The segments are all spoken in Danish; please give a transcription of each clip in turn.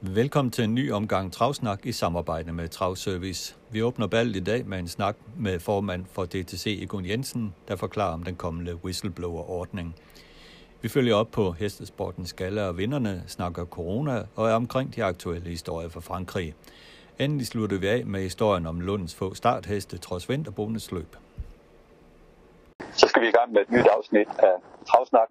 Velkommen til en ny omgang Travsnak i samarbejde med Travservice. Vi åbner ballet i dag med en snak med formand for DTC Egon Jensen, der forklarer om den kommende whistleblower-ordning. Vi følger op på hestesportens skaller og vinderne, snakker corona og er omkring de aktuelle historier fra Frankrig. Endelig slutter vi af med historien om Lunds få startheste trods vinterbonusløb. Så skal vi i gang med et nyt afsnit af Travsnak.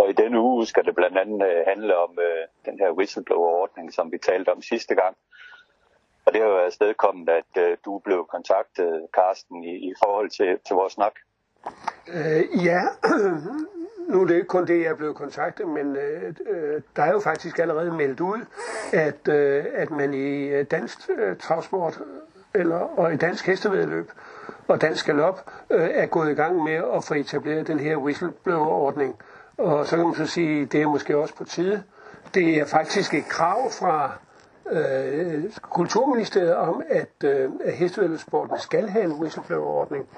Og i denne uge skal det blandt andet øh, handle om øh, den her whistleblower-ordning, som vi talte om sidste gang. Og det har jo afstedkommet, at øh, du blev kontaktet, Carsten, i, i forhold til, til vores snak. Øh, ja, nu er det ikke kun det, jeg er blevet kontaktet, men øh, øh, der er jo faktisk allerede meldt ud, at, øh, at man i øh, dansk øh, travsport eller, og i dansk hestevedløb og dansk galop øh, er gået i gang med at få etableret den her whistleblower-ordning. Og så kan man så sige, det er måske også på tide. Det er faktisk et krav fra øh, Kulturministeriet om, at, øh, at hestevedløbssporten skal have en whistleblower-ordning.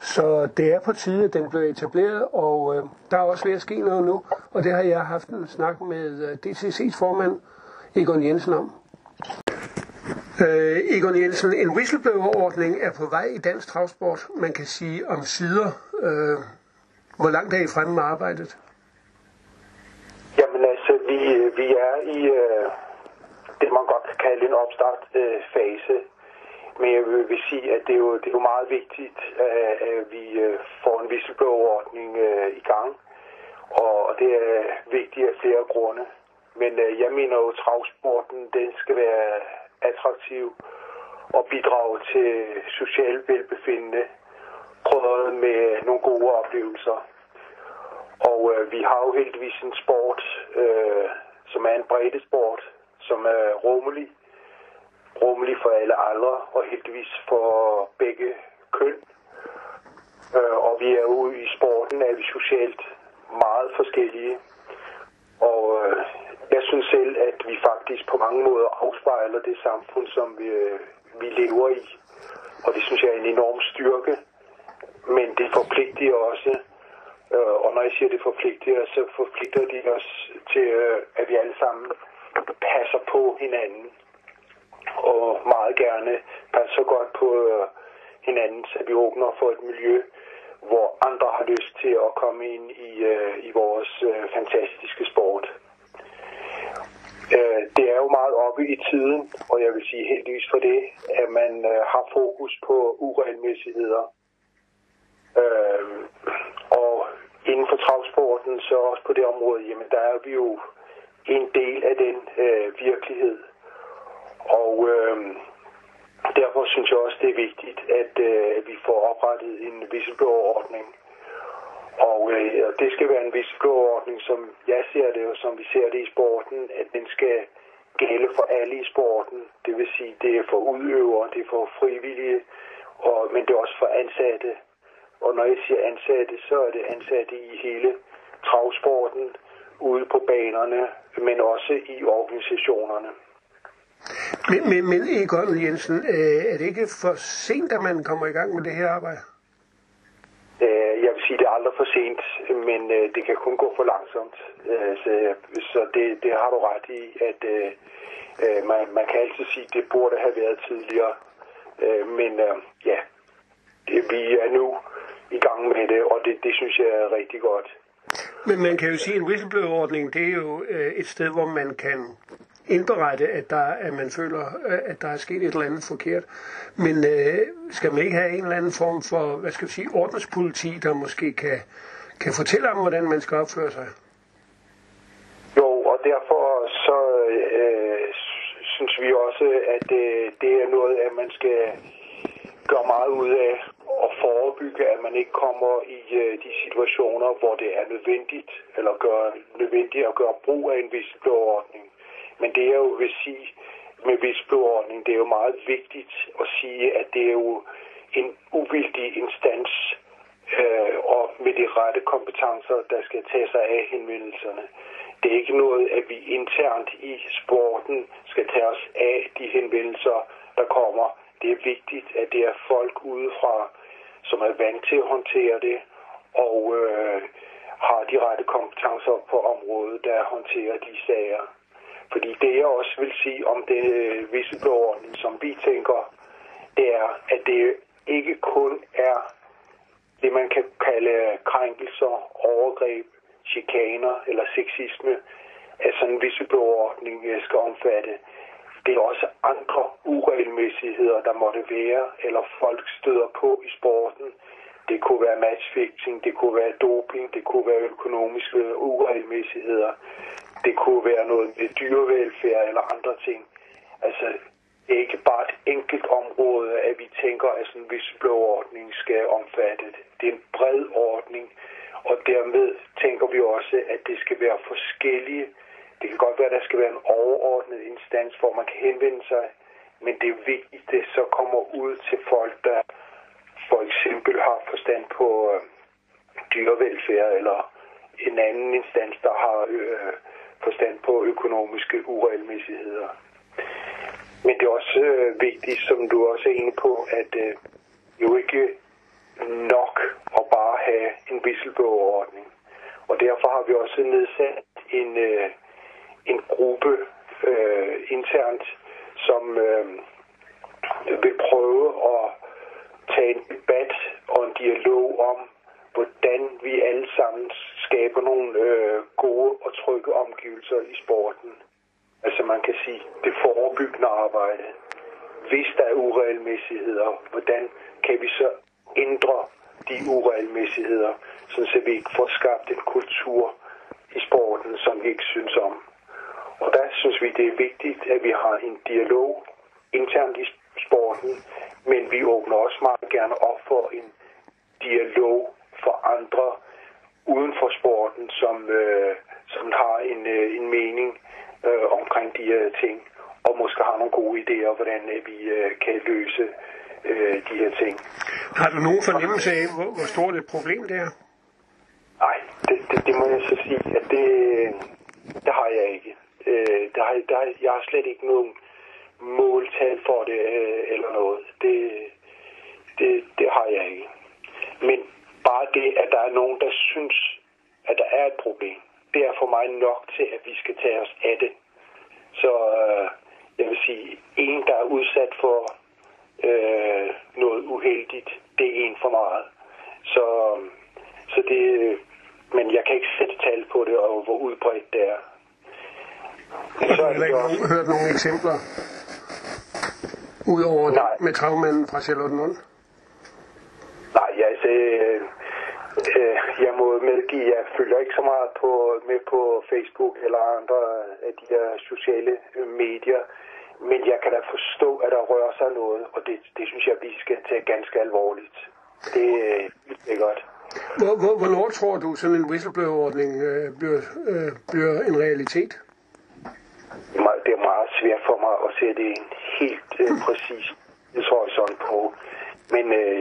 Så det er på tide, at den bliver etableret, og øh, der er også ved at ske noget nu, og det har jeg haft en snak med øh, DTC's formand, Egon Jensen, om. Øh, Egon Jensen, en whistleblower-ordning er på vej i dansk travsport, man kan sige om sider. Øh, hvor langt er I fremme med arbejdet? Vi, vi er i øh, det, man godt kan kalde en opstartfase. Øh, Men jeg vil, vil sige, at det er jo, det er jo meget vigtigt, at, at vi øh, får en whistleblower-ordning øh, i gang. Og, og det er vigtigt af flere grunde. Men øh, jeg mener jo, at travsporten den skal være attraktiv og bidrage til social velbefindende, prøvet med nogle gode oplevelser. Og øh, vi har jo heldigvis en sport, øh, som er en breddesport, som er rummelig. Rummelig for alle aldre, og heldigvis for begge køn. Øh, og vi er jo i sporten, er vi socialt meget forskellige. Og øh, jeg synes selv, at vi faktisk på mange måder afspejler det samfund, som vi, øh, vi lever i. Og det synes jeg er en enorm styrke. Men det forpligter også Øh, og når jeg siger, det forpligter, så forpligter de os til, øh, at vi alle sammen passer på hinanden. Og meget gerne passer godt på øh, hinanden, så vi åbner for et miljø, hvor andre har lyst til at komme ind i, øh, i vores øh, fantastiske sport. Øh, det er jo meget oppe i tiden, og jeg vil sige heldigvis for det, at man har fokus på uregelmæssigheder. Og inden for travsporten, så også på det område, jamen der er vi jo en del af den øh, virkelighed. Og øh, derfor synes jeg også, det er vigtigt, at øh, vi får oprettet en whistleblower-ordning. Og øh, det skal være en whistleblower-ordning, som jeg ser det, og som vi ser det i sporten, at den skal gælde for alle i sporten. Det vil sige, det er for udøvere, det er for frivillige, og, men det er også for ansatte. Og når jeg siger ansatte, så er det ansatte i hele travsporten, ude på banerne, men også i organisationerne. Men, men, men Egon Jensen, øh, er det ikke for sent, at man kommer i gang med det her arbejde? Øh, jeg vil sige, det er aldrig for sent, men øh, det kan kun gå for langsomt. Så, så det, det har du ret i, at man, man kan altid sige, at det burde have været tidligere. Men ja, det, vi er nu i gang med det, og det, det synes jeg er rigtig godt. Men man kan jo sige, at en whistleblower-ordning, det er jo øh, et sted, hvor man kan indberette, at, der, at man føler, øh, at der er sket et eller andet forkert. Men øh, skal man ikke have en eller anden form for, hvad skal vi sige, ordenspoliti, der måske kan, kan fortælle om, hvordan man skal opføre sig? Jo, og derfor så øh, synes vi også, at det, det er noget, at man skal gøre meget ud af forebygge, at man ikke kommer i øh, de situationer, hvor det er nødvendigt, eller gør nødvendigt at gøre brug af en vis ordning. Men det er jo vil sige, med whistleblowerordning, det er jo meget vigtigt at sige, at det er jo en uvildig instans, øh, og med de rette kompetencer, der skal tage sig af henvendelserne. Det er ikke noget, at vi internt i sporten skal tage os af de henvendelser, der kommer. Det er vigtigt, at det er folk udefra, som er vant til at håndtere det, og øh, har de rette kompetencer på området, der håndterer de sager. Fordi det jeg også vil sige om det øh, whistleblowerordning, som vi tænker, det er, at det ikke kun er det, man kan kalde krænkelser, overgreb, chikaner eller sexisme, at sådan en whistleblowerordning øh, skal omfatte. Det er også andre uregelmæssigheder, der måtte være, eller folk støder på i sporten. Det kunne være matchfixing, det kunne være doping, det kunne være økonomiske uregelmæssigheder. Det kunne være noget med dyrevelfærd eller andre ting. Altså, det er ikke bare et enkelt område, at vi tænker, at sådan en whistleblower-ordning skal omfatte. Det er en bred ordning, og dermed tænker vi også, at det skal være forskellige. Det kan godt være, at der skal være en overordnet instans, hvor man kan henvende sig, men det vigtigste så kommer ud til folk, der for eksempel har forstand på øh, dyrevelfærd, eller en anden instans, der har øh, forstand på økonomiske uregelmæssigheder. Men det er også øh, vigtigt, som du også er inde på, at øh, jo ikke nok at bare have en whistleblower-ordning. Og derfor har vi også nedsat en, øh, en gruppe øh, internt, som øh, vil prøve at tage en debat og en dialog om, hvordan vi alle sammen skaber nogle øh, gode og trygge omgivelser i sporten. Altså man kan sige, det forebyggende arbejde. Hvis der er uregelmæssigheder, hvordan kan vi så ændre de uregelmæssigheder, så vi ikke får skabt en kultur i sporten, som vi ikke synes om. Og der synes vi, det er vigtigt, at vi har en dialog internt i sporten, men vi åbner også meget gerne op for en dialog for andre uden for sporten, som, øh, som har en, øh, en mening øh, omkring de her ting, og måske har nogle gode idéer, hvordan øh, vi øh, kan løse øh, de her ting. Har du nogen fornemmelse af, hvor, hvor stort et problem det er? Nej, det, det, det må jeg så sige, at det, det har jeg ikke. Øh, der har, der, jeg har slet ikke nogen måltal for det øh, eller noget. Det, det, det har jeg ikke. Men bare det, at der er nogen, der synes, at der er et problem, det er for mig nok til, at vi skal tage os af det. Så øh, jeg vil sige, en, der er udsat for øh, noget uheldigt, det er en for meget. Så, så det, men jeg kan ikke sætte tal på det, og hvor udbredt det er. Har du heller ikke nogen, hørt nogle eksempler? Udover Nej. med travmanden fra Charlottenlund? Nej, jeg, altså, øh, jeg må medgive, jeg følger ikke så meget på, med på Facebook eller andre af de her sociale øh, medier. Men jeg kan da forstå, at der rører sig noget, og det, det synes jeg, vi skal tage ganske alvorligt. Det, øh, det er godt. Hvor, hvor, hvornår tror du, sådan en whistleblower-ordning øh, bliver, øh, bliver en realitet? Det er meget- Det er meget svært for mig at sætte en helt øh, præcis tidshorisont på. Men øh,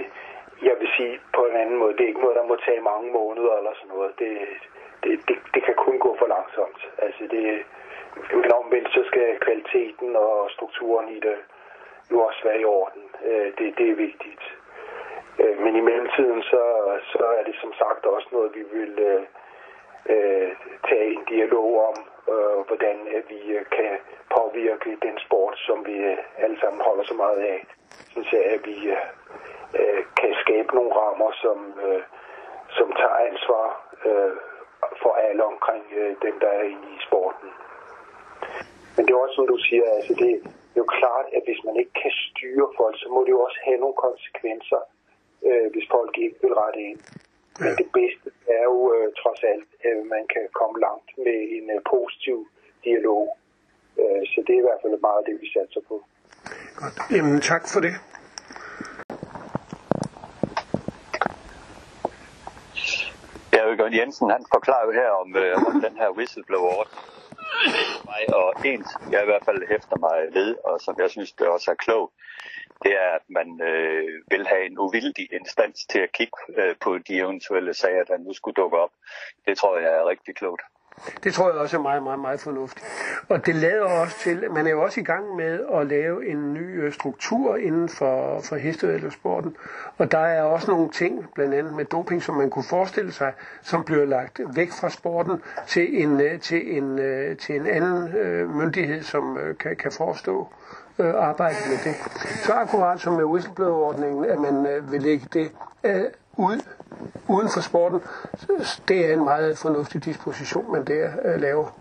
jeg vil sige på en anden måde, det er ikke noget, der må tage mange måneder eller sådan noget. Det, det, det, det kan kun gå for langsomt. Altså det, men omvendt så skal kvaliteten og strukturen i det jo også være i orden. Øh, det, det er vigtigt. Øh, men i mellemtiden så, så er det som sagt også noget, vi vil øh, øh tage en dialog om, øh, hvordan at vi kan påvirke den sport, som vi alle sammen holder så meget af. Sådan så at vi øh, kan skabe nogle rammer, som, øh, som tager ansvar øh, for alle omkring øh, dem, der er inde i sporten. Men det er også, som du siger, altså det, det er jo klart, at hvis man ikke kan styre folk, så må det jo også have nogle konsekvenser, øh, hvis folk ikke vil rette ind. Men det bedste er jo øh, trods alt, at man kan komme langt med en øh, positiv dialog. Øh, så det er i hvert fald meget det, vi satser på. Godt. Jamen, tak for det. Ja, Jørgen Jensen, han forklarer jo her om, øh, om den her whistleblower mig, og en, jeg i hvert fald hæfter mig ved, og som jeg synes, det også er klogt, det er, at man øh, vil have en uvildig instans til at kigge øh, på de eventuelle sager, der nu skulle dukke op. Det tror jeg er rigtig klogt. Det tror jeg også er meget, meget, meget fornuftigt. Og det lader også til, man er jo også i gang med at lave en ny øh, struktur inden for, for hestevældsporten. Og der er også nogle ting, blandt andet med doping, som man kunne forestille sig, som bliver lagt væk fra sporten til en, øh, til en, øh, til en anden myndighed, som kan, kan forestå arbejde med det. Så akkurat som med whistleblower-ordningen, at man vil lægge det ud uden for sporten, det er en meget fornuftig disposition, man der øh, laver.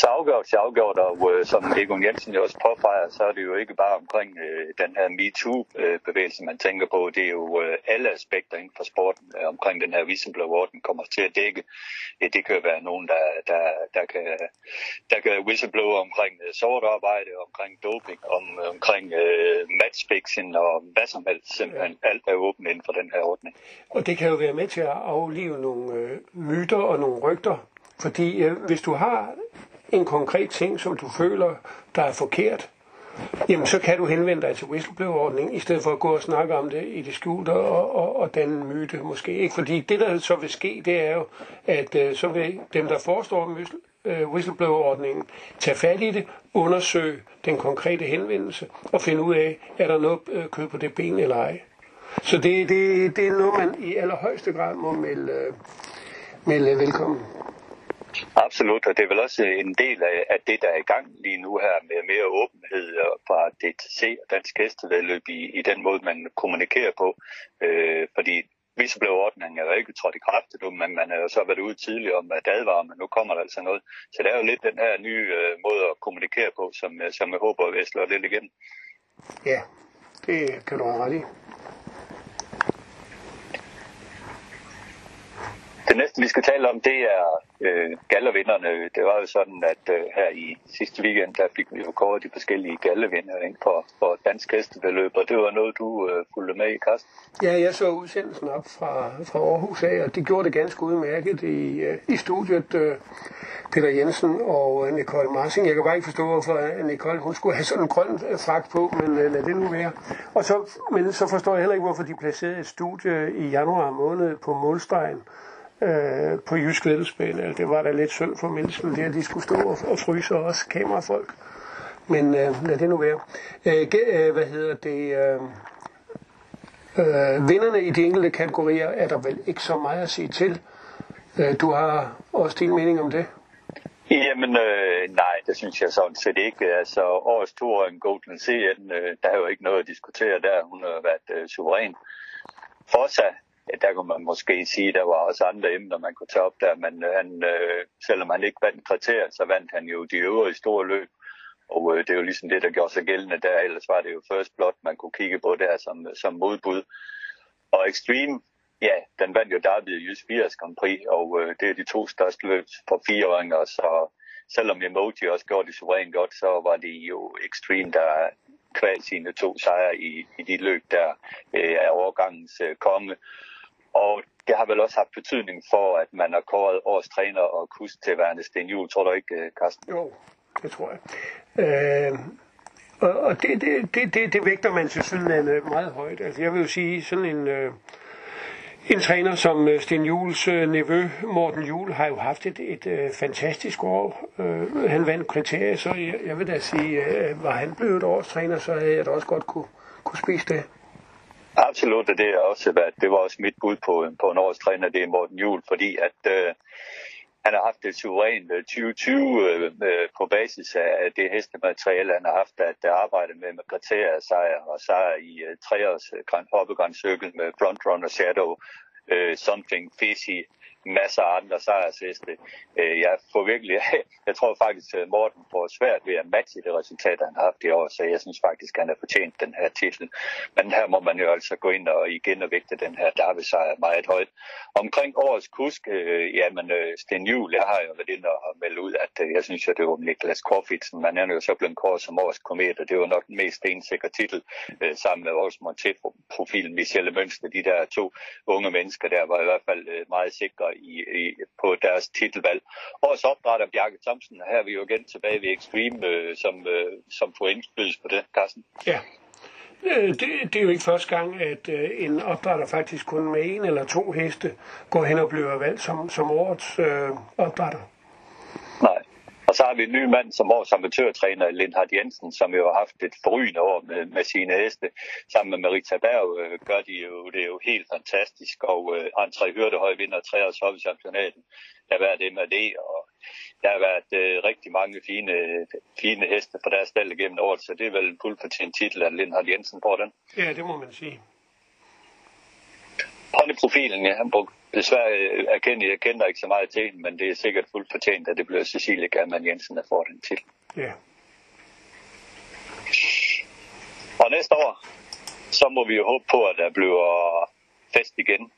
Så afgjort, så afgjort, og øh, som Egon Jensen jo også påpeger, så er det jo ikke bare omkring øh, den her MeToo-bevægelse, man tænker på. Det er jo øh, alle aspekter inden for sporten øh, omkring den her whistleblower-orden kommer til at dække. Øh, det kan være nogen, der, der, der, kan, der kan whistleblower omkring øh, sort arbejde, omkring doping, om, omkring øh, matchfixing og hvad som helst. Simpelthen ja. alt er åbent inden for den her ordning. Og det kan jo være med til at aflive nogle øh, myter og nogle rygter, fordi øh, hvis du har en konkret ting, som du føler, der er forkert, jamen så kan du henvende dig til whistleblower-ordningen, i stedet for at gå og snakke om det i det skjulte og, og, og danne myte måske. Ikke? Fordi det, der så vil ske, det er jo, at øh, så vil dem, der forestår øh, whistleblower-ordningen, tage fat i det, undersøge den konkrete henvendelse og finde ud af, er der noget øh, kød på det ben eller ej. Så det, det, det er noget, man i allerhøjeste grad må melde, øh, melde velkommen. Absolut, og det er vel også øh, en del af, det, der er i gang lige nu her med mere åbenhed fra DTC og Dansk Hestevedløb i, i den måde, man kommunikerer på. Øh, fordi whistleblower-ordningen er jo ikke trådt i kraft endnu, men man har jo så været ude tidligere om at advare, men nu kommer der altså noget. Så det er jo lidt den her nye øh, måde at kommunikere på, som, øh, som jeg håber, at jeg slår lidt igen. Ja, det kan du have ret i. Det næste, vi skal tale om, det er øh, gallervinderne. Det var jo sådan, at øh, her i sidste weekend, der fik vi jo kåret de forskellige gallervinder for, for dansk hestebeløb, og det var noget, du øh, fulgte med i, Karsten. Ja, jeg så udsendelsen op fra, fra Aarhus af, og de gjorde det ganske udmærket i, øh, i studiet. Øh, Peter Jensen og øh, Nicole Marsing. Jeg kan bare ikke forstå, hvorfor øh, Nicole hun skulle have sådan en grøn frak fragt på, men øh, lad det nu være. Og så, men så forstår jeg heller ikke, hvorfor de placerede et studie i januar måned på målstregen øh, på Jysk Ledelsbane. Altså, det var da lidt synd for menneskene der, de skulle stå og, og fryse også kamerafolk. Men øh, lad det nu være. Øh, øh, hvad hedder det? Øh, øh, vinderne i de enkelte kategorier er der vel ikke så meget at sige til. Øh, du har også din mening om det? Jamen, øh, nej, det synes jeg sådan set ikke. Altså, årets tur en Golden Scene, øh, der er jo ikke noget at diskutere der. Hun har været øh, suveræn. Forza der kunne man måske sige, der var også andre emner, man kunne tage op der, men øh, han, øh, selvom han ikke vandt kriterier, så vandt han jo de øvrige store løb. Og øh, det er jo ligesom det, der gjorde sig gældende der. Ellers var det jo først blot, man kunne kigge på der som, som modbud. Og Extreme, ja, den vandt jo Derby i Jysk 80 Grand Prix, og øh, det er de to største løb for fireåringer, så selvom Emoji også gjorde det suverænt godt, så var det jo Extreme, der kvad sine to sejre i, i de løb, der øh, er overgangens øh, konge. Og det har vel også haft betydning for, at man har kåret års træner og kus til værende Sten Juhl. Tror du ikke, øh, Carsten? Jo, det tror jeg. Øh, og og det, det, det, det, det vægter man til sådan øh, meget højt. Altså jeg vil jo sige, sådan en... Øh, en træner som øh, Sten Jules nevø, Morten Jul, har jo haft et, et, et fantastisk år. Øh, han vandt kriterier, så jeg, jeg vil da sige, øh, var han blevet års træner, så havde jeg da også godt kunne, kunne spise det. Absolut, og det, er også, det var også mit bud på, øh, på en års træner, det er Morten Juhl, fordi at øh, han har haft et suverænt øh, 2020 øh, øh, på basis af det hestemateriale, han har haft at øh, arbejde med, med kriterier, sejr og sejr i øh, treårs øh, hoppegrænscykel med Frontrunner Shadow, øh, Something Fishy, masser af andre sejrsheste. Øh, jeg får virkelig, jeg tror faktisk, at Morten får svært ved at matche det resultat, han har haft i år, så jeg synes faktisk, at han har fortjent den her titel. Men her må man jo altså gå ind og igen og vægte den her Derby sejr meget højt. Omkring årets kusk, øh, jamen øh, Sten Juhl, jeg har jo været inde og melde ud, at jeg synes, at det var Niklas Korfitsen. men han er jo så blevet kåret som årets komet, og det var nok den mest ensikre titel, sammen med vores Monté-profil Michelle Mønster. De der to unge mennesker der var i hvert fald meget sikre i, i, på deres titelvalg. Årets opdrætter Bjarke Thomsen, her er vi jo igen tilbage ved Extreme, øh, som, øh, som får indflydelse på det, Carsten. Ja. Øh, det, det er jo ikke første gang, at øh, en opdrætter faktisk kun med en eller to heste går hen og bliver valgt som, som årets øh, opdrætter. Så har vi en ny mand som års amatørtræner, Lindhard Jensen, som jo har haft et forrygende år med, med sine heste. Sammen med Marita Berg øh, gør de jo, det er jo helt fantastisk. Og øh, André Hyrdehøj vinder tre års hobbychampionaten. Der har været MAD, og der har været øh, rigtig mange fine, fine heste på deres stald gennem året, så det er vel en fuldfortjent titel, at Lindhard Jensen får den. Ja, det må man sige. Ponyprofilen, ja, han brugte desværre øh, erkende, jeg kender ikke så meget til hende, men det er sikkert fuldt fortjent, at det bliver Cecilie German Jensen, der får den til. Ja. Og næste år, så må vi jo håbe på, at der bliver fest igen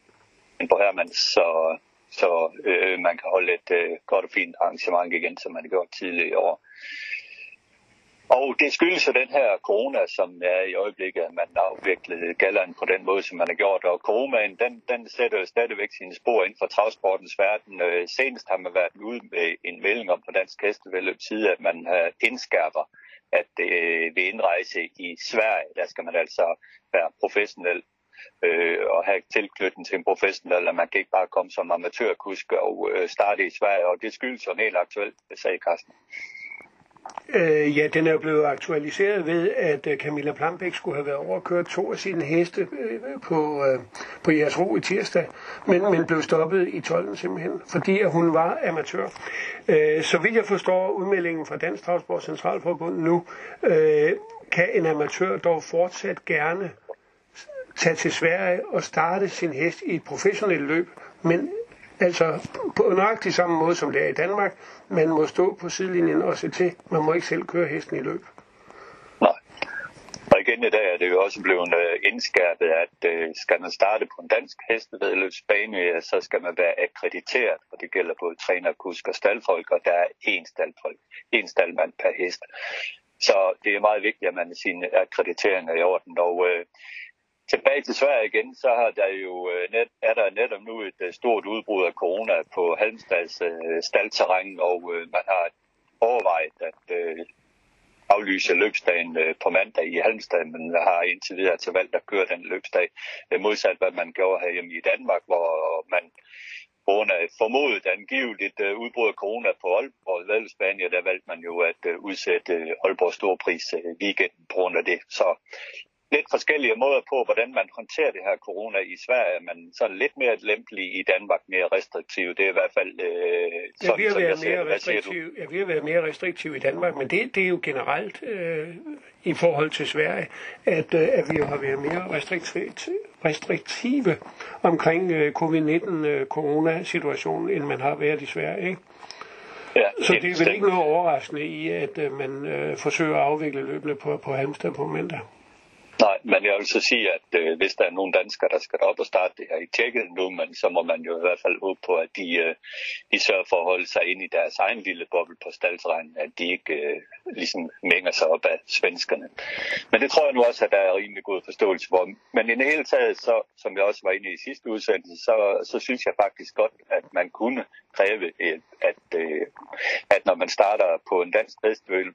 på Hermans, så, så øh, man kan holde et øh, godt og fint arrangement igen, som man har gjort tidligere i år. Og det skyldes jo den her corona, som er i øjeblikket, at man har afviklet galleren på den måde, som man har gjort. Og coronaen, den, den sætter jo stadigvæk sine spor inden for travsportens verden. Øh, senest har man været ude med en melding om på Dansk Hestevedløb side, at man har indskærper, at øh, ved indrejse i Sverige, der skal man altså være professionel øh, og have tilknytning til en professionel, at man kan ikke bare komme som amatørkusk og øh, starte i Sverige. Og det skyldes jo en helt aktuel sag, Carsten. Øh, ja, den er blevet aktualiseret ved, at øh, Camilla Plambæk skulle have været overkørt to af sine heste øh, på, øh, på jeres ro i tirsdag, men, men blev stoppet i tolden simpelthen, fordi at hun var amatør. Øh, så vidt jeg forstår udmeldingen fra Dansk Travsport Centralforbund nu, øh, kan en amatør dog fortsat gerne tage til Sverige og starte sin hest i et professionelt løb, men Altså på nøjagtig samme måde som det er i Danmark. Man må stå på sidelinjen og se til. Man må ikke selv køre hesten i løb. Nej. Og igen i dag er det jo også blevet øh, indskærpet, at øh, skal man starte på en dansk hestevedløbsbane, så skal man være akkrediteret, og det gælder både træner, kusk og staldfolk, og der er én staldfolk, én staldmand per hest. Så det er meget vigtigt, at man sin sine akkrediteringer i orden. Og øh, tilbage til Sverige igen, så har der jo øh, net, er der netop nu et øh, stort udbrud af corona på Halmstads øh, staldterræn, og øh, man har overvejet at øh, aflyse løbsdagen øh, på mandag i Halmstad, men har indtil videre til valgt at køre den løbsdag, øh, modsat hvad man gjorde herhjemme i Danmark, hvor man grund af formodet angiveligt øh, udbrud af corona på Aalborg Vældesbane, der valgte man jo at øh, udsætte uh, Aalborg Storpris øh, weekenden på grund af det. Så lidt forskellige måder på, hvordan man håndterer det her corona i Sverige, men sådan lidt mere lempelig i Danmark, mere restriktiv. Det er i hvert fald øh, sådan, ja, som jeg ser det. Restriktiv, ja, vi har været mere restriktiv i Danmark, men det, det er jo generelt øh, i forhold til Sverige, at, øh, at vi jo har været mere restriktive omkring øh, covid-19-corona-situationen, øh, end man har været i Sverige. Ikke? Ja, så det er vel ikke noget overraskende i, at øh, man øh, forsøger at afvikle løbende på, på Halmstad på mandag. Nej, men jeg vil så sige, at øh, hvis der er nogle danskere, der skal op og starte det her i tjekket nu, men så må man jo i hvert fald håbe på, at de, øh, de sørger for at holde sig ind i deres egen lille boble på staldterræn, at de ikke øh, ligesom mænger sig op af svenskerne. Men det tror jeg nu også, at der er rimelig god forståelse for. Men i det hele taget, så, som jeg også var inde i i sidste udsendelse, så, så synes jeg faktisk godt, at man kunne kræve, at, øh, at når man starter på en dansk festival,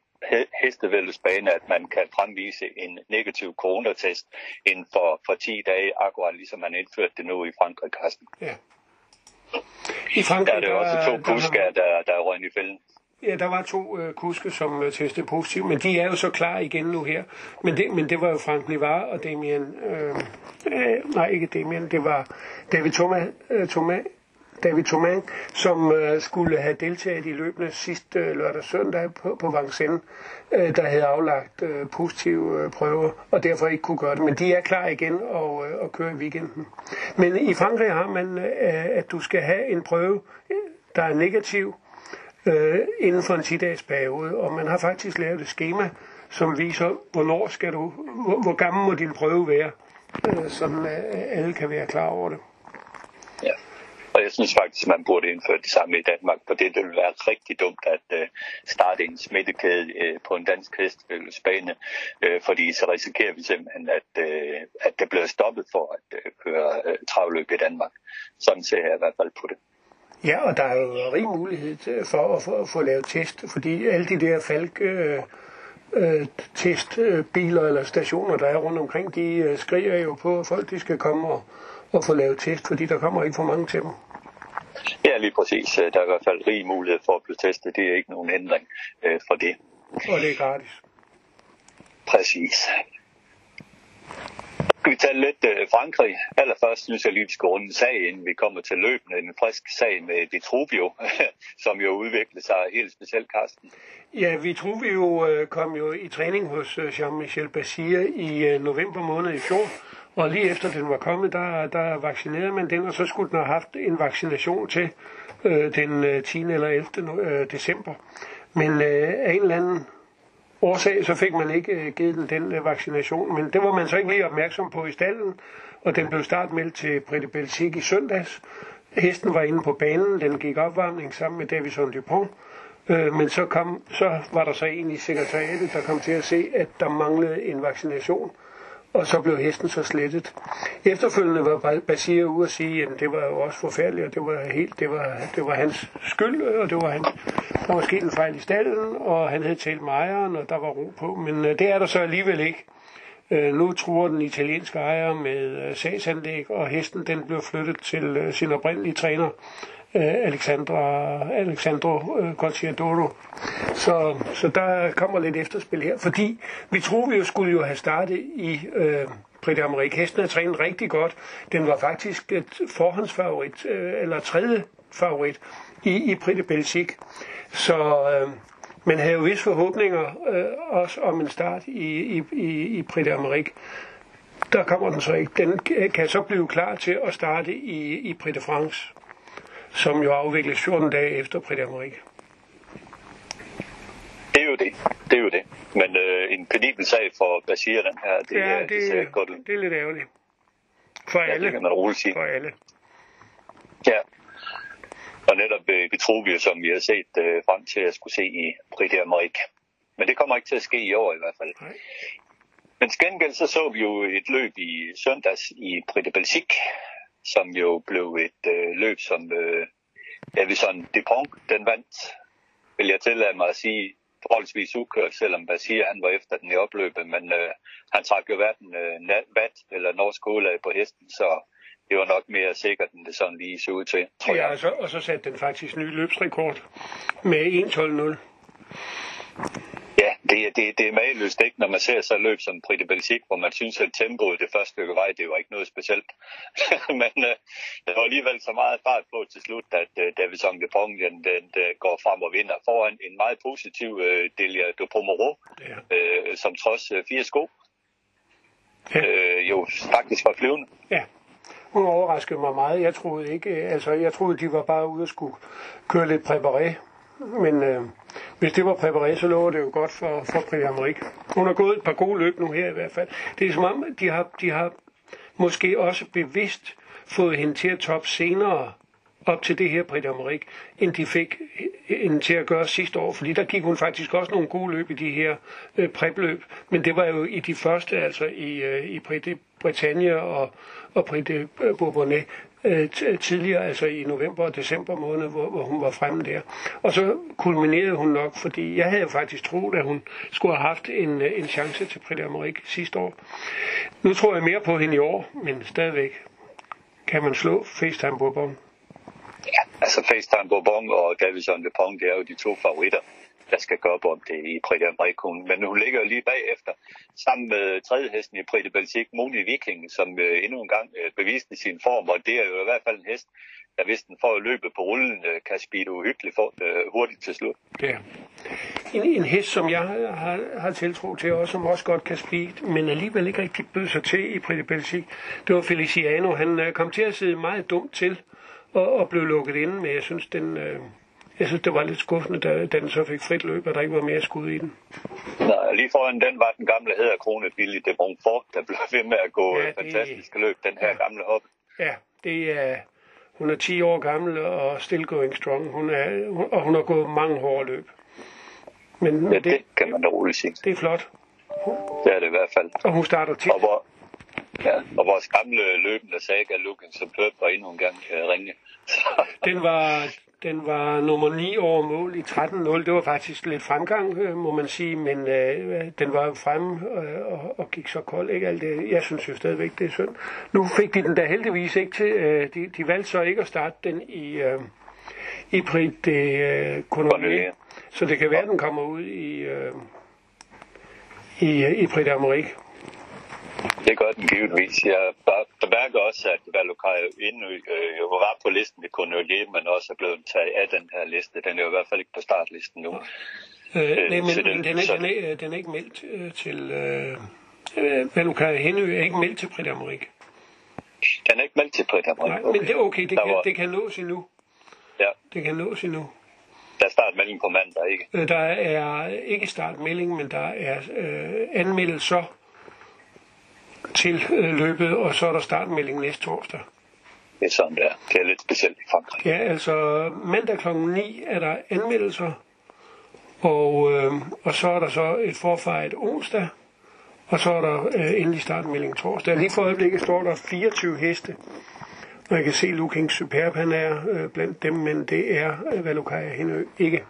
hestevældesbane, at man kan fremvise en negativ coronatest inden for, for 10 dage, akkurat ligesom man indførte det nu i Frankrig, Carsten. Ja. I Frankrig, der er det jo også to kusker, der, der, der er i fælden. Ja, der var to øh, kuske, som øh, testede positivt, men de er jo så klar igen nu her. Men det, men det var jo Frank Nivar og Damien... Øh, øh, nej, ikke Damien, det var David Thomas, øh, Thomas David Thomas, som øh, skulle have deltaget i løbende sidste øh, lørdag søndag på, på Vincennes, øh, der havde aflagt øh, positive øh, prøver, og derfor ikke kunne gøre det. Men de er klar igen og, øh, og kører i weekenden. Men i Frankrig har man, øh, at du skal have en prøve, øh, der er negativ, øh, inden for en 10-dages periode, og man har faktisk lavet et schema, som viser, hvornår skal du, hvor, hvor gammel må din prøve være, øh, så alle kan være klar over det. Jeg synes faktisk, at man burde indføre det samme i Danmark, for det, det ville være rigtig dumt at øh, starte en smittekæde øh, på en dansk hestbane, øh, uh, fordi så risikerer vi simpelthen, at, at det bliver stoppet for at køre uh, travløb i Danmark. Sådan ser jeg i hvert fald på det. Ja, og der er jo rig mulighed til, for at få, få lavet test, fordi alle de der falk øh, øh, testbiler eller stationer, der er rundt omkring, de øh, skriger jo på, at folk de skal komme og, og få lavet test, fordi der kommer ikke for mange til dem. Ja, lige præcis. Der er i hvert fald rig mulighed for at blive testet. Det er ikke nogen ændring øh, for det. Og det er gratis. Præcis. Skal vi tage lidt øh, Frankrig? Allerførst synes jeg lige, vi skal runde sag, inden vi kommer til løbende. En frisk sag med Vitruvio, som jo udviklede sig helt specielt, Karsten. Ja, Vitruvio øh, kom jo i træning hos øh, Jean-Michel Basir i øh, november måned i fjor. Og lige efter den var kommet, der, der vaccinerede man den, og så skulle den have haft en vaccination til øh, den øh, 10. eller 11. Øh, december. Men øh, af en eller anden årsag, så fik man ikke øh, givet den den øh, vaccination. Men det var man så ikke lige opmærksom på i stallen, og den blev startmeldt til Britte Belsic i søndags. Hesten var inde på banen, den gik opvarmning sammen med Davison Dupont. Øh, men så, kom, så var der så en i sekretariatet, der kom til at se, at der manglede en vaccination og så blev hesten så slettet. Efterfølgende var Basir ude og sige, at det var jo også forfærdeligt, og det var helt, det var, det var hans skyld, og det var han, der var sket en fejl i stallen, og han havde talt med ejeren, og der var ro på, men øh, det er der så alligevel ikke. Øh, nu tror den italienske ejer med øh, sagsanlæg, og hesten den blev flyttet til sin oprindelige træner, Øh, Alexandra, Alexandro øh, Conciadoro. Så, så der kommer lidt efterspil her, fordi vi troede, vi jo skulle jo have startet i øh, Prix d'Amérique. Hesten har trænet rigtig godt. Den var faktisk et forhåndsfavorit, øh, eller tredje favorit i, i Prix de Så øh, man havde jo visse forhåbninger øh, også om en start i, i, i, i Prix d'Amérique. Der kommer den så ikke. Den kan så blive klar til at starte i, i Prix de France, som jo afvikles 14 dage efter Prix d'Amérique. Det er jo det. Det er jo det. Men øh, en penibel sag for Basir, den her, det, ja, det, det, ser godt ud. det er lidt ærgerligt. For ja, alle. det kan man roligt sige. For alle. Ja. Og netop øh, Vitruvio, som vi har set øh, frem til at skulle se i Prix d'Amérique. Men det kommer ikke til at ske i år i hvert fald. Nej. Men til gengæld så så vi jo et løb i søndags i Prix de Belgique, som jo blev et øh, løb, som øh, Avison Dupont, den vandt, vil jeg tillade mig at sige, forholdsvis ukørt, selvom Basir han var efter den i opløbet, men øh, han trak jo hverken øh, vat eller norsk udlag på hesten, så det var nok mere sikkert, end det sådan lige så ud til, tror Ja, jeg. og så, og så satte den faktisk ny løbsrekord med 1.12.0 Ja, det, er- det, det er mageløst ikke, når man ser så løb som Prix de Belgique, hvor man synes, at tempoet det første stykke vej, det var ikke noget specielt. Men øh, der var alligevel så meget fart på til slut, at øh, Davison Dupont den, den, den går frem og vinder foran en meget positiv øh, Delia de Pomereux, Ja. øh, som trods øh, fire sko Ja. øh, jo faktisk var flyvende. Ja, hun overraskede mig meget. Jeg troede ikke, øh, altså jeg troede, de var bare ude og skulle køre lidt præparé. Men øh, hvis det var præparé, så lover det jo godt for, for Prix Amerik. Hun har gået et par gode løb nu her i hvert fald. Det er som om, de har, de har måske også bevidst fået hende til at toppe senere op til det her Prix Amerik, end de fik hende til at gøre sidste år, fordi der gik hun faktisk også nogle gode løb i de her øh, præpløb, men det var jo i de første, altså i, øh, i Prix de Bretagne og, og Prix de øh, Bourbonnais, øh, tidligere, altså i november og december måned, hvor, hvor hun var fremme der. Og så kulminerede hun nok, fordi jeg havde faktisk troet, at hun skulle have haft en, øh, en chance til Prix d'Amérique sidste år. Nu tror jeg mere på hende i år, men stadigvæk kan man slå FaceTime Bourbon. Altså FaceTime Bourbon og Davison Dupont, det er jo de to favoritter, der skal gå op om det i Prix Amrikon. Men hun ligger jo lige bagefter, sammen med tredje hesten i Prix de Moni Viking, som øh, endnu en gang øh, beviste sin form, og det er jo i hvert fald en hest, der hvis den får løbet på rullen, øh, kan speede uhyggeligt for, øh, hurtigt til slut. Ja. En, en hest, som jeg øh, har, har tiltro til, og som også godt kan speed, men alligevel ikke rigtig bød sig til i Prix de det var Feliciano. Han øh, kom til at sidde meget dumt til og, og blev lukket inde, men jeg synes, den, øh, jeg synes, det var lidt skuffende, da, da den så fik frit løb, og der ikke var mere skud i den. Nå, lige foran den var den gamle hæderkrone Billy de Montfort, der blev ved med at gå Ja, ja, det- fantastiske løb, den her gamle hop. Ja, det er... Hun er 10 år gammel og still going strong. Hun er, hun, og hun har gået mange hårde løb. Men Ja, det, det kan man da roligt sige. det er flot. Det er det i hvert fald. Og hun starter tit. Og hvor, Ja, og vores gamle løbende saga, Looking Superb, var endnu en gang uh, ringe. den var, den var nummer 9 over mål i 13-0. Det var faktisk lidt fremgang, øh, må man sige, men øh, den var jo fremme øh, og, og gik så kold. Ikke? Alt det, jeg synes jo stadigvæk, det er synd. Nu fik de den da heldigvis ikke til. Øh, de, de valgte så ikke at starte den i, øh, i Prix de øh, Cournoyer. Så det kan være, at den kommer ud i, øh, i, i Prix d'Amérique. Den givetvis. Jeg bemærker også, at Valukai endnu øh, jo var på listen i Cornelier, men også er blevet taget af den her liste. Den er jo i hvert fald ikke på startlisten nu. Øh, øh, nej, men, den, den, er, den, er, den er ikke meldt øh, til... Øh, øh Valukai Henø er ikke meldt til Prix d'Amérique. Den er ikke meldt til Prix d'Amérique. Nej, okay. men det er okay. Det kan, var... det kan nås endnu. Ja. Det kan nås endnu. Der er startmelding på mandag, ikke? Øh, der er ikke startmelding, men der er øh, anmeldelser til øh, løbet, og så er der startmelding næste torsdag. Det er sådan der. Det er lidt specielt i Frankrig. Ja, altså mandag kl. 9 er der anmeldelser, og, øh, og så er der så et forfejret onsdag, og så er der øh, endelig startmelding torsdag. Lige for øjeblikket står der 24 heste, og jeg kan se Looking Superb, han er øh, blandt dem, men det er øh, Valukaja Henø ikke.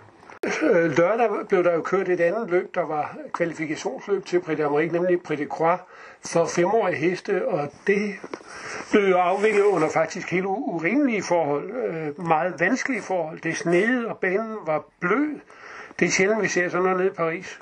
Øh, lørdag blev der jo kørt et andet løb, der var kvalifikationsløb til Prix d'Amérique, nemlig Prix de Croix for femårige heste, og det blev jo afviklet under faktisk helt urimelige forhold, øh, meget vanskelige forhold. Det snede, og banen var blød. Det er sjældent, vi ser sådan noget nede i Paris.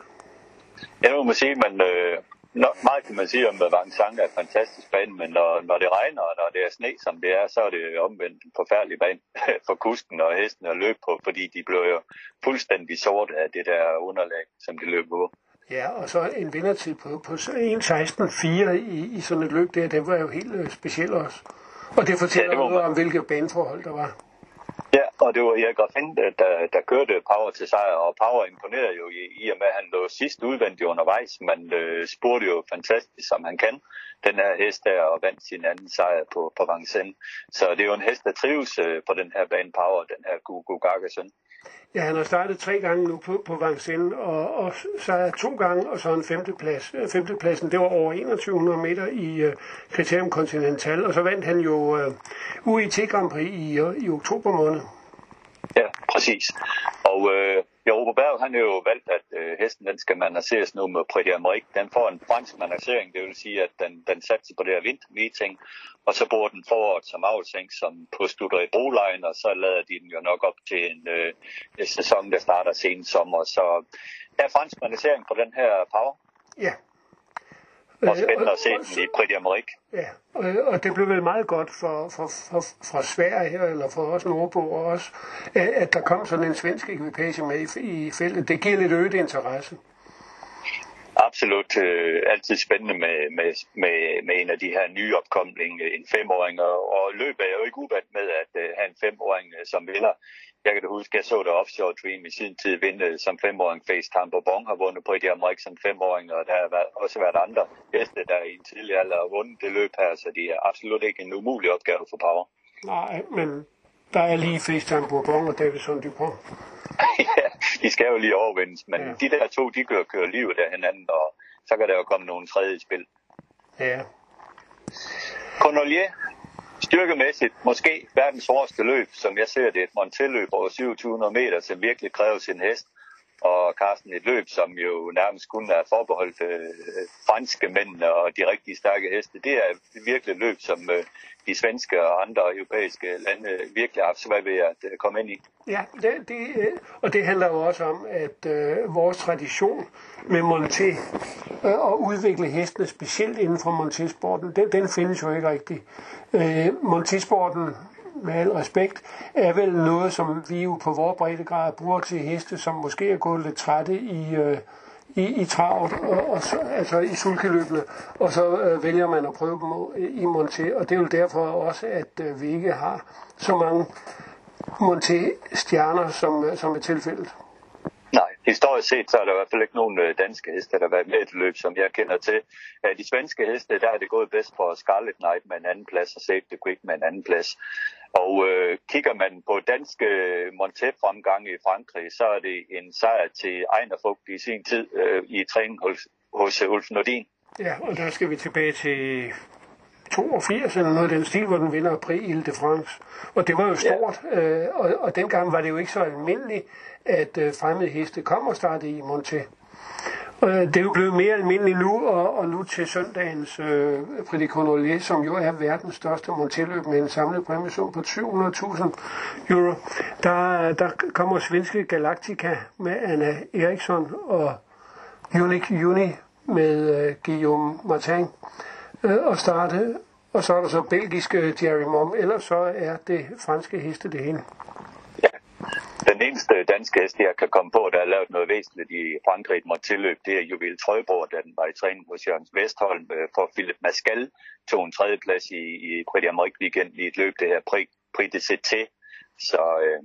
Jeg må sige, man, øh, Nå, meget kan man sige om, at Vincennes er et fantastisk bane, men når, når det regner, og når det er sne, som det er, så er det omvendt en forfærdelig bane for kusken og hesten at løbe på, fordi de blev jo fuldstændig sorte af det der underlag, som de løb på. Ja, og så en vindertid på, på 1.16.4 i, i sådan et løb der, det var jo helt øh, specielt også. Og det fortæller ja, det noget om, hvilke baneforhold der var. Ja, og det var Erik Raffin, der, der kørte Power til sejr, og Power imponerede jo i, i og med, at han lå sidst udvendigt undervejs. Man øh, spurgte jo fantastisk, som han kan, den her hest der, og vandt sin anden sejr på, på Vincennes. Så det er jo en hest, der trives øh, på den her bane Power, den her Gugu Gargason. Ja, han har startet tre gange nu på, på Vincennes, og, og så er to gange, og så en femteplads. Øh, femtepladsen, det var over 2100 meter i uh, Criterium Continental, og så vandt han jo øh, uh, UIT Grand Prix i, uh, i oktober måned. Ja, præcis. Og øh, Europa Berg, han har jo valgt, at øh, hesten den skal manageres nu med Prix Amerik. Den får en fransk managering, det vil sige, at den, den satser på det her vintermeeting, og så bruger den foråret som afsæng, som på i Broline, og så lader de den jo nok op til en, øh, en sæson, der starter sen sommer. Så der er fransk managering på den her power. Ja, og spændende at se den i d'Amérique. Ja, og, og det blev vel meget godt for, for, for, for Sverige, eller for os nordboer også, at der kom sådan en svensk ekvipage med i, i feltet. Det giver lidt øget interesse. Absolut. Øh, altid spændende med, med, med, med en af de her nye opkomlinge, en femåring, og, og løbet er jo ikke uvandt med at uh, have en femåring uh, som vinder jeg kan da huske, jeg så det Offshore Dream i sin tid vinde som femåring. FaceTime Bourbon har vundet på i Amerika som femåring, og der har også været andre gæster, der i en tidlig alder har vundet det løb her, så det er absolut ikke en umulig opgave for Power. Nej, men der er lige FaceTime Bourbon og Davidson Dupont. ja, de skal jo lige overvindes, men ja. de der to, de kører, kører livet af hinanden, og så kan der jo komme nogle tredje spil. Ja. Cornelier, styrkemæssigt måske verdens hårdeste løb, som jeg ser det, et Montelløb over 2700 meter, som virkelig kræver sin hest. Og Carsten, et løb, som jo nærmest kun er forbeholdt øh, franske mænd og de rigtig stærke heste, det er virkelig et løb, som øh, de svenske og andre europæiske lande virkelig har haft svært ved at øh, komme ind i. Ja, det, det, øh, og det handler jo også om, at øh, vores tradition med Monté øh, og udvikle hestene specielt inden for Monté-sporten, den, den findes jo ikke rigtigt. Øh, Monté-sporten med al respekt, er vel noget, som vi jo på vores breddegrad bruger til heste, som måske er gået lidt trætte i, øh, i, i travet, og, og så, altså i sulkeløbene, og så øh, vælger man at prøve dem i Monté, og det er jo derfor også, at øh, vi ikke har så mange Monté-stjerner, som, øh, som er tilfældet. Nej, historisk set så er der i hvert fald ikke nogen øh, danske heste, der har været med i et løb, som jeg kender til. De svenske heste, der er det gået bedst for Scarlet Knight med en anden plads og Save the Quick med en anden plads. Og øh, kigger man på danske Monté-fremgang i Frankrig, så er det en sejr til Ejner Fugt i sin tid øh, i træning hos, hos Ulf Nordin. Ja, og der skal vi tilbage til 82 eller noget af den stil, hvor den vinder Prix Ile de France. Og det var jo stort, ja. øh, og, og dengang var det jo ikke så almindeligt, at øh, fremmede heste kom og startede i Monté. Øh, det er jo blevet mere almindeligt nu, og, og nu til søndagens øh, Prix de som jo er verdens største montelløb med en samlet præmiesum på 700.000 euro. Der, der kommer svenske Galactica med Anna Eriksson og Unique Uni med øh, Guillaume Martin øh, og starte. Og så er der så belgiske Jerry Mom, ellers så er det franske heste det hele den eneste danske hest, jeg kan komme på, der har lavet noget væsentligt i Frankrig et tilløb, det er Juvel Trøjborg, da den var i træning hos Jørgens Vestholm øh, for Philip Mascal, tog en tredjeplads i, i Prix d'Amérique weekend i et løb, det her Prix, Prix de CT. Så øh,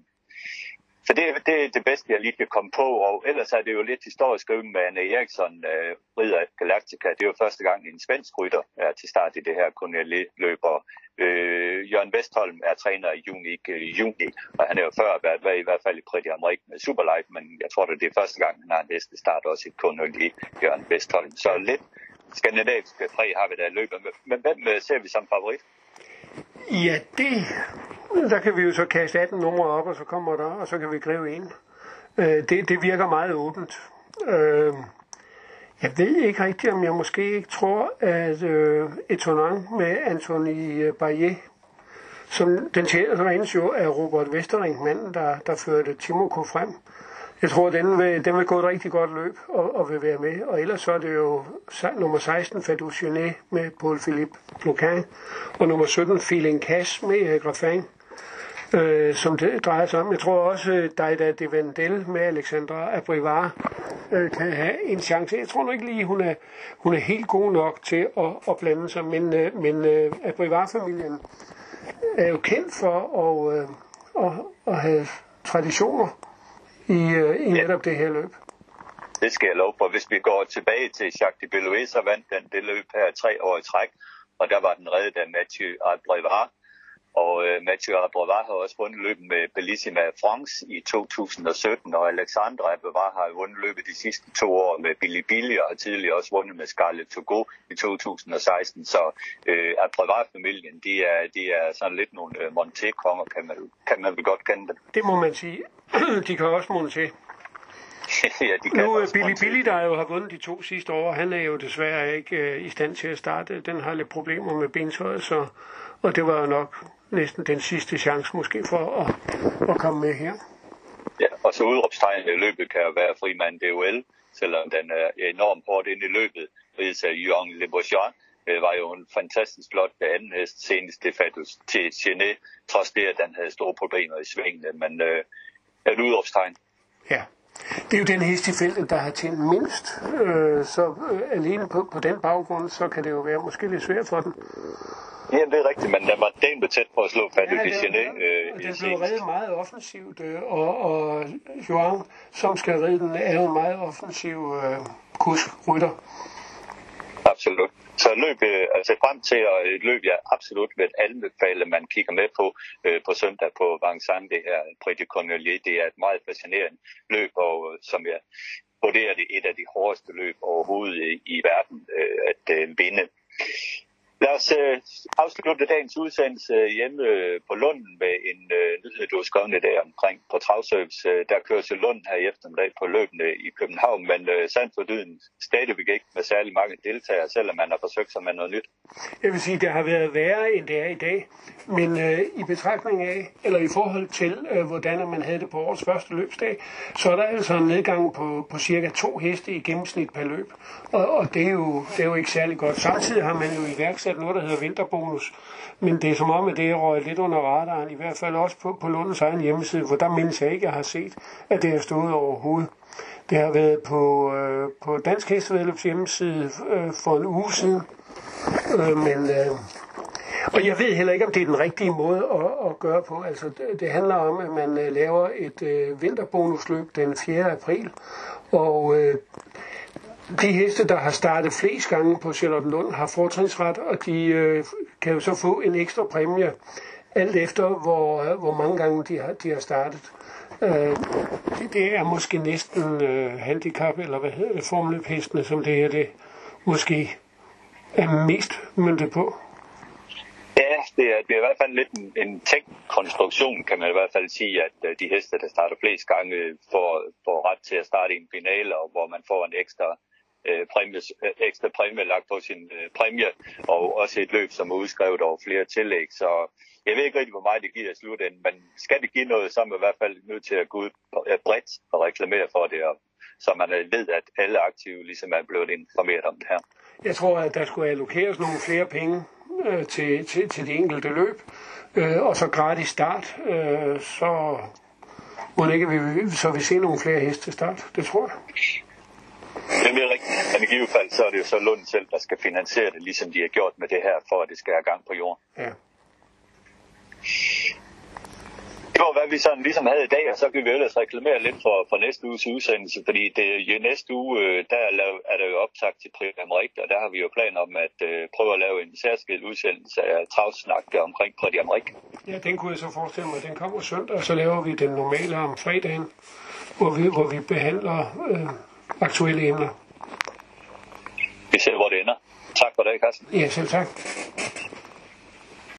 så det, det er det bedste, jeg lige kan komme på. Og ellers er det jo lidt historisk skriven med Anne Eriksson, øh, rider Galactica. Det er jo første gang, en svensk rytter er til start i det her Cornelie-løber. Øh, Jørgen Vestholm er træner i juni, i juni, og han er jo før været med, i hvert fald i Pretty Amerik med Superlight, men jeg tror, det er første gang, han har en næste start også i Cornelie, Jørgen Vestholm. Så lidt skandinaviske præg har vi der løbet. Men hvem øh, ser vi som favorit? Ja, det der kan vi jo så kaste 18 numre op, og så kommer der, og så kan vi gribe ind. Øh, det, det virker meget åbent. Øh, jeg ved ikke rigtigt, om jeg måske ikke tror, at øh, Etonan med Anthony øh, Barrier, som den tjener jo er Robert Westering, manden, der, der førte Timoko frem. Jeg tror, den vil, den vil gå et rigtig godt løb og, og vil være med. Og ellers så er det jo nummer 16, Fadou med Paul Philippe Bloquin, og nummer 17, Feeling Cash med øh, Graffin øh, som det drejer sig om. Jeg tror også, at Daida de Vendel med Alexandra Abrivar øh, kan have en chance. Jeg tror nu ikke lige, hun er, hun er helt god nok til at, at blande sig, men, øh, men øh, Abrivar-familien er jo kendt for at, øh, at, at have traditioner i, øh, i netop det her løb. Det skal jeg love for. Hvis vi går tilbage til Jacques de Belouet, så vandt den det løb her tre år i træk, og der var den reddet af Mathieu Abrivard, og øh, Mathieu Abrevard har også vundet løbet med Bellissima France i 2017, og Alexandre Abrevard har vundet løbet de sidste to år med Billy Billy, og har tidligere også vundet med Scarlett Togo i 2016. Så øh, Abrevard-familien, de er, de er sådan lidt nogle øh, Monté-konger, kan man, kan man vel godt kende dem. Det må man sige. de kan også Monté. ja, de kan nu, Billy Billy, der jo har vundet de to sidste år, han er jo desværre ikke øh, i stand til at starte. Den har lidt problemer med bentøjet, så, og det var jo nok næsten den sidste chance måske for at, at komme med her. Ja, og så udråbstegnet i løbet kan jo være frimand DOL, selvom den er enormt hårdt ind i løbet. Rides af Jørgen Le Bourgeois, det var jo en fantastisk flot anden hest senest det Fatus til Genet, trods det, at den havde store problemer i svingene, men øh, et udråbstegn. Ja, det er jo den hest i feltet, der har tjent mindst, øh, så øh, alene på, på den baggrund, så kan det jo være måske lidt svært for den Ja, det er rigtigt, men den var dæmt tæt på at slå fat ja, Gené. Øh, den blev reddet meget offensivt, øh, og, og Joan, som skal redde den, er en meget offensiv øh, kusk-rytter. Absolut. Så løb, øh, altså frem til et løb, jeg absolut vil anbefale, man kigger med på øh, på søndag på Vincennes, det her Prix de Cornelier. Det er et meget fascinerende løb, og øh, som jeg vurderer det et af de hårdeste løb overhovedet i, i verden øh, at øh, vinde. Lad os øh, afslutte dagens udsendelse hjemme øh, på Lunden med en øh, nyhed, du har skrevet i dag omkring på Travservice. Øh, der kører til Lund her i eftermiddag på løbende i København, men øh, sandt for dyden stadigvæk ikke med særlig mange deltagere, selvom man har forsøgt sig med noget nyt. Jeg vil sige, at det har været værre, end det er i dag. Men øh, i betragtning af, eller i forhold til, øh, hvordan man havde det på årets første løbsdag, så er der altså en nedgang på, på cirka to heste i gennemsnit per løb. Og, og det, er jo, det er jo ikke særlig godt. Samtidig har man jo iværksat noget, der hedder vinterbonus. Men det er som om, at det er røget lidt under radaren, i hvert fald også på, på Lundens egen hjemmeside, for der mindes jeg ikke, jeg har set, at det har stået overhovedet. Det har været på, øh, på Dansk Hestevedløbs hjemmeside øh, for en uge siden. Øh, men, øh, og jeg ved heller ikke, om det er den rigtige måde at, at gøre på. Altså, det, det handler om, at man øh, laver et øh, vinterbonusløb den 4. april, og øh, de heste, der har startet flest gange på Charlottenlund, har fortrinsret, og de øh, kan jo så få en ekstra præmie, alt efter hvor, øh, hvor mange gange de har, de har startet. Øh, det, det er måske næsten øh, handicap, eller hvad hedder det, formløbhestene, som det her det måske er mest myndet på. det er, det er i hvert fald lidt en, en konstruktion, kan man i hvert fald sige, at øh, de heste, der starter flest gange, får, får ret til at starte i en finale, og hvor man får en ekstra øh, præmie, øh, ekstra præmie lagt på sin øh, præmie, og også et løb, som er udskrevet over flere tillæg. Så jeg ved ikke rigtig, hvor meget det giver i slutenden, men skal det give noget, så er man i hvert fald nødt til at gå ud øh, bredt og reklamere for det, og så man øh, ved, at alle aktive ligesom er blevet informeret om det her. Jeg tror, at der skulle allokeres nogle flere penge øh, til, til, til det enkelte løb, øh, og så gratis start, øh, så må ikke vi, så vi se nogle flere heste start. Det tror jeg. Det er rigtigt. Men i givet fald, så er det jo så Lund selv, der skal finansiere det, ligesom de har gjort med det her, for at det skal have gang på jorden. Ja. Det var, hvad vi sådan ligesom havde i dag, og så kan vi ellers reklamere lidt for, for næste uges udsendelse, fordi det, i næste uge, øh, der er, er der jo optagt til Prix Amerik, og der har vi jo planer om at uh, prøve at lave en særskilt udsendelse af travsnak omkring Prix Amerik. Ja, den kunne jeg så forestille mig, den kommer søndag, og så laver vi den normale om fredagen, hvor vi, hvor vi behandler øh, aktuelle emner. Vi ser, hvor det ender. Tak for det, Carsten. Ja, selv tak.